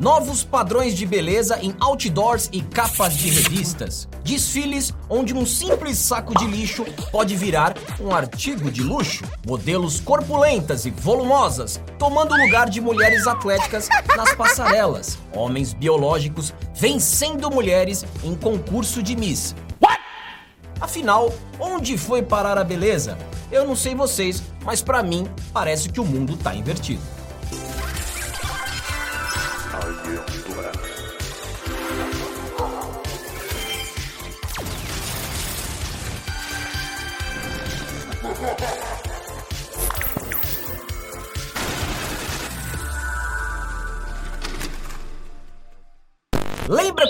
Novos padrões de beleza em outdoors e capas de revistas. Desfiles onde um simples saco de lixo pode virar um artigo de luxo. Modelos corpulentas e volumosas tomando o lugar de mulheres atléticas nas passarelas. Homens biológicos vencendo mulheres em concurso de Miss. Afinal, onde foi parar a beleza? Eu não sei vocês, mas para mim parece que o mundo tá invertido.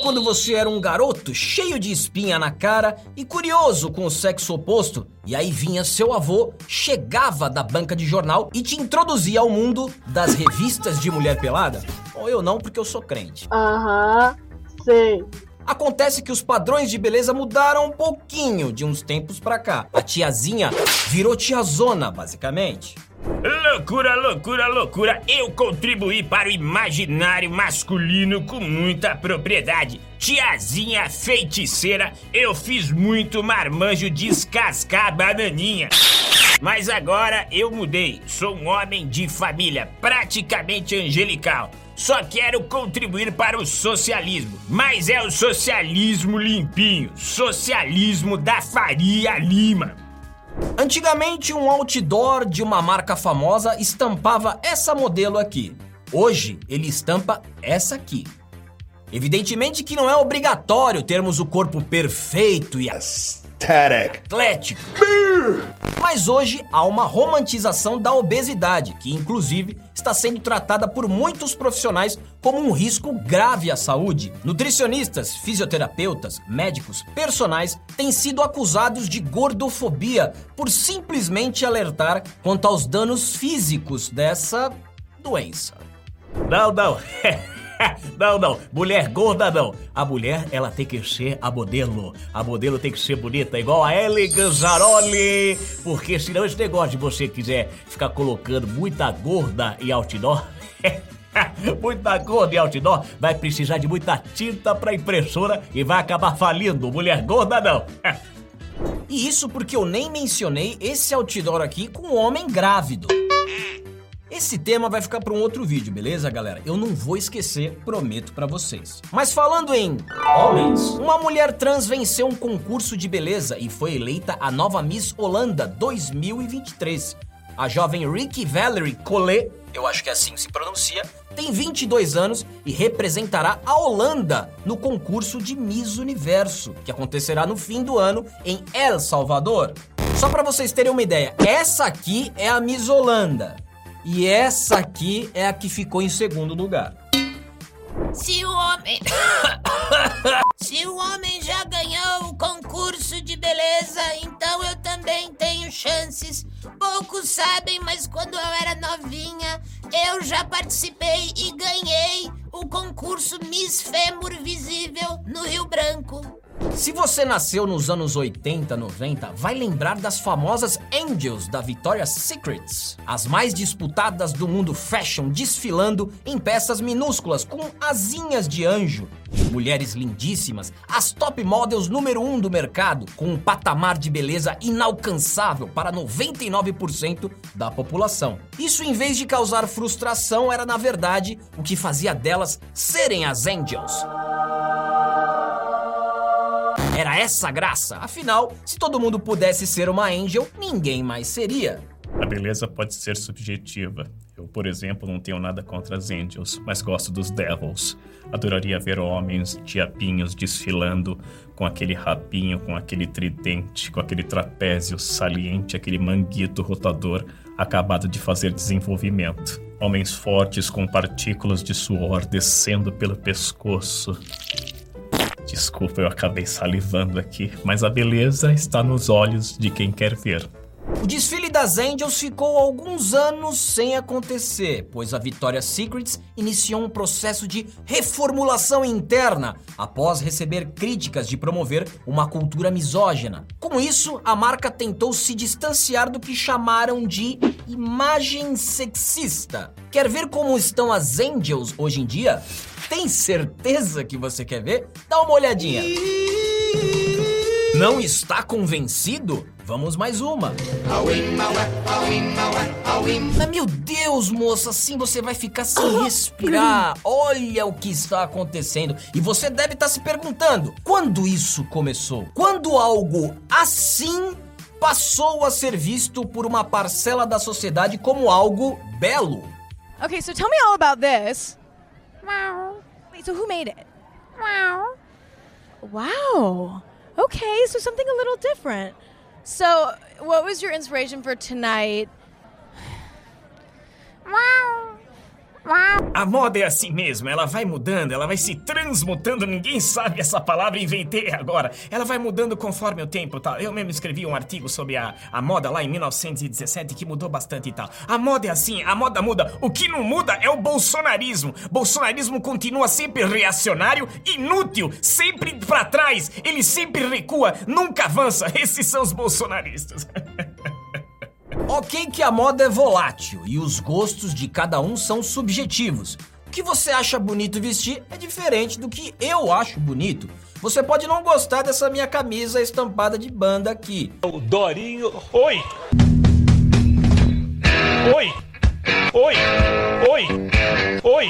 Quando você era um garoto cheio de espinha na cara e curioso com o sexo oposto? E aí vinha seu avô, chegava da banca de jornal e te introduzia ao mundo das revistas de mulher pelada? Ou eu não, porque eu sou crente. Aham, sei. Acontece que os padrões de beleza mudaram um pouquinho de uns tempos pra cá. A tiazinha virou tiazona, basicamente. Loucura, loucura, loucura! Eu contribuí para o imaginário masculino com muita propriedade. Tiazinha feiticeira, eu fiz muito marmanjo descascar bananinha. Mas agora eu mudei. Sou um homem de família, praticamente angelical. Só quero contribuir para o socialismo. Mas é o socialismo limpinho. Socialismo da Faria Lima. Antigamente, um outdoor de uma marca famosa estampava essa modelo aqui. Hoje, ele estampa essa aqui. Evidentemente que não é obrigatório termos o corpo perfeito e atlético. Mas hoje há uma romantização da obesidade, que inclusive está sendo tratada por muitos profissionais como um risco grave à saúde. Nutricionistas, fisioterapeutas, médicos, personagens têm sido acusados de gordofobia por simplesmente alertar quanto aos danos físicos dessa doença. Não, não. não, não. Mulher gorda, não. A mulher, ela tem que ser a modelo. A modelo tem que ser bonita, igual a Ellen Ganzaroli. Porque senão esse negócio de você quiser ficar colocando muita gorda em outdoor... muita gorda em outdoor vai precisar de muita tinta pra impressora e vai acabar falindo. Mulher gorda, não. E isso porque eu nem mencionei esse outdoor aqui com um homem grávido. Esse tema vai ficar para um outro vídeo, beleza, galera? Eu não vou esquecer, prometo para vocês. Mas falando em homens, uma mulher trans venceu um concurso de beleza e foi eleita a nova Miss Holanda 2023. A jovem Ricky Valerie Collet, eu acho que é assim se pronuncia, tem 22 anos e representará a Holanda no concurso de Miss Universo, que acontecerá no fim do ano em El Salvador. Só para vocês terem uma ideia, essa aqui é a Miss Holanda. E essa aqui é a que ficou em segundo lugar. Se o homem. Se o homem já ganhou o concurso de beleza, então eu também tenho chances. Poucos sabem, mas quando eu era novinha, eu já participei e ganhei o concurso Miss Fêmur Visível no Rio Branco. Se você nasceu nos anos 80, 90, vai lembrar das famosas Angels da Victoria's Secrets, as mais disputadas do mundo fashion desfilando em peças minúsculas com asinhas de anjo. Mulheres lindíssimas, as top models número um do mercado, com um patamar de beleza inalcançável para 99% da população. Isso, em vez de causar frustração, era na verdade o que fazia delas serem as Angels. Essa graça. Afinal, se todo mundo pudesse ser uma angel, ninguém mais seria. A beleza pode ser subjetiva. Eu, por exemplo, não tenho nada contra as angels, mas gosto dos devils. Adoraria ver homens diabinhos desfilando com aquele rabinho, com aquele tridente, com aquele trapézio saliente, aquele manguito rotador acabado de fazer desenvolvimento. Homens fortes com partículas de suor descendo pelo pescoço. Desculpa, eu acabei salivando aqui, mas a beleza está nos olhos de quem quer ver. O desfile das Angels ficou alguns anos sem acontecer, pois a Victoria's Secrets iniciou um processo de reformulação interna após receber críticas de promover uma cultura misógina. Com isso, a marca tentou se distanciar do que chamaram de imagem sexista. Quer ver como estão as Angels hoje em dia? Tem certeza que você quer ver? Dá uma olhadinha. Não está convencido? Vamos mais uma. Mas meu Deus, moça, assim você vai ficar sem respirar. Olha o que está acontecendo. E você deve estar se perguntando: quando isso começou? Quando algo assim passou a ser visto por uma parcela da sociedade como algo belo? Okay, so tell me all about this. Wait, so who made it? Wow. Okay, so something a little different. So, what was your inspiration for tonight? A moda é assim mesmo, ela vai mudando, ela vai se transmutando, ninguém sabe essa palavra, inventei agora. Ela vai mudando conforme o tempo tal. Eu mesmo escrevi um artigo sobre a, a moda lá em 1917 que mudou bastante e tal. A moda é assim, a moda muda. O que não muda é o bolsonarismo. Bolsonarismo continua sempre reacionário, inútil, sempre pra trás. Ele sempre recua, nunca avança. Esses são os bolsonaristas. Ok que a moda é volátil e os gostos de cada um são subjetivos. O que você acha bonito vestir é diferente do que eu acho bonito. Você pode não gostar dessa minha camisa estampada de banda aqui. O Dorinho. Oi! Oi! Oi! Oi! Oi!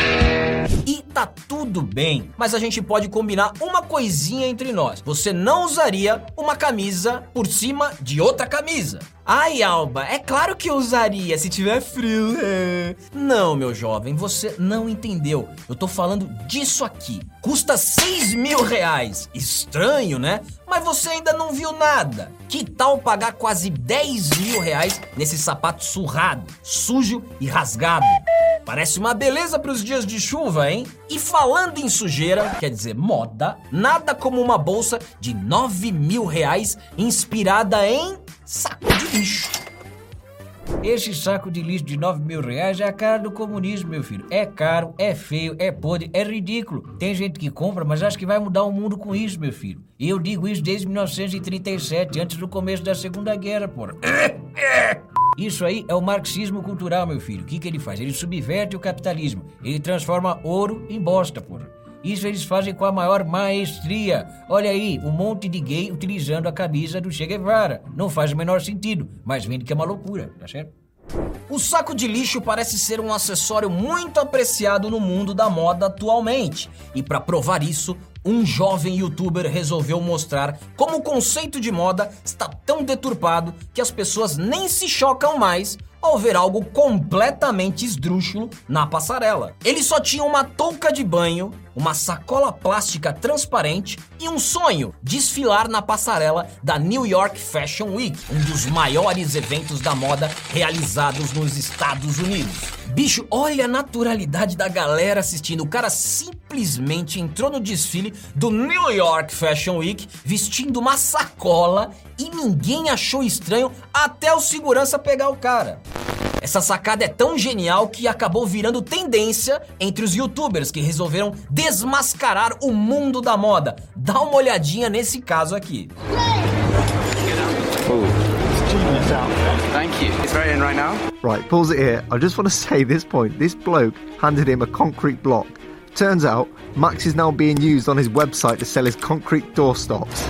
E tá tudo bem, mas a gente pode combinar uma coisinha entre nós. Você não usaria uma camisa por cima de outra camisa. Ai, Alba, é claro que eu usaria se tiver frio. é. Não, meu jovem, você não entendeu. Eu tô falando disso aqui. Custa 6 mil reais. Estranho, né? Mas você ainda não viu nada. Que tal pagar quase 10 mil reais nesse sapato surrado, sujo e rasgado? Parece uma beleza para os dias de chuva, hein? E falando em sujeira, quer dizer moda, nada como uma bolsa de 9 mil reais inspirada em saco de lixo. Esse saco de lixo de 9 mil reais é a cara do comunismo, meu filho. É caro, é feio, é podre, é ridículo. Tem gente que compra, mas acha que vai mudar o mundo com isso, meu filho. E eu digo isso desde 1937, antes do começo da Segunda Guerra, porra. Isso aí é o marxismo cultural, meu filho. O que, que ele faz? Ele subverte o capitalismo. Ele transforma ouro em bosta, porra. Isso eles fazem com a maior maestria. Olha aí, um monte de gay utilizando a camisa do Che Guevara. Não faz o menor sentido, mas vende que é uma loucura, tá certo? O saco de lixo parece ser um acessório muito apreciado no mundo da moda atualmente. E para provar isso, um jovem youtuber resolveu mostrar como o conceito de moda está tão deturpado que as pessoas nem se chocam mais ao ver algo completamente esdrúxulo na passarela. Ele só tinha uma touca de banho, uma sacola plástica transparente e um sonho: desfilar na passarela da New York Fashion Week, um dos maiores eventos da moda realizados nos Estados Unidos. Bicho, olha a naturalidade da galera assistindo. O cara simplesmente entrou no desfile do New York Fashion Week vestindo uma sacola e ninguém achou estranho até o segurança pegar o cara. Essa sacada é tão genial que acabou virando tendência entre os youtubers que resolveram desmascarar o mundo da moda. Dá uma olhadinha nesse caso aqui. Thank you. It's very in right now. Right, pause it here. I just want to say this point. This bloke handed him a concrete block. Turns out, Max is now being used on his website to sell his concrete doorstops.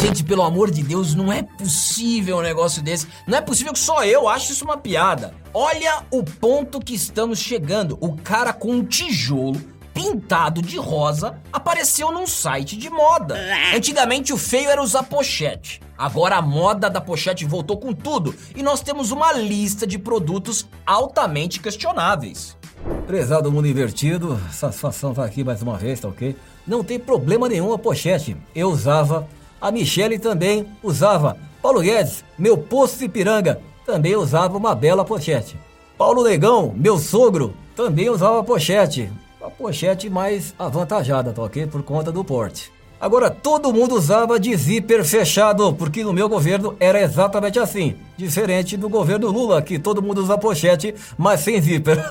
Gente, pelo amor de Deus, não é possível um negócio desse. Não é possível que só eu ache isso uma piada. Olha o ponto que estamos chegando. O cara com um tijolo pintado de rosa apareceu num site de moda. Antigamente o feio era usar pochete. Agora a moda da pochete voltou com tudo e nós temos uma lista de produtos altamente questionáveis. Prezado mundo invertido, satisfação tá aqui mais uma vez, tá ok? Não tem problema nenhum a pochete. Eu usava, a Michele também usava. Paulo Guedes, meu posto de piranga, também usava uma bela pochete. Paulo Negão, meu sogro, também usava pochete. A pochete mais avantajada, tá ok? Por conta do porte. Agora, todo mundo usava de zíper fechado, porque no meu governo era exatamente assim. Diferente do governo Lula, que todo mundo usa pochete, mas sem zíper.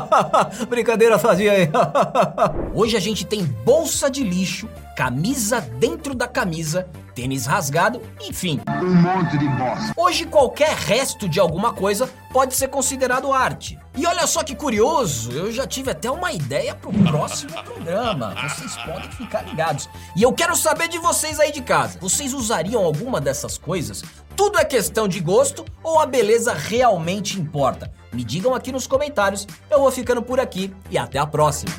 Brincadeira sadia aí. Hoje a gente tem bolsa de lixo, camisa dentro da camisa, tênis rasgado, enfim. Um monte de bosta. Hoje qualquer resto de alguma coisa pode ser considerado arte. E olha só que curioso, eu já tive até uma ideia pro próximo programa. Vocês podem ficar ligados. E eu quero saber de vocês aí de casa. Vocês usariam alguma dessas coisas? Tudo é questão de gosto ou a beleza realmente importa? Me digam aqui nos comentários. Eu vou ficando por aqui e até a próxima.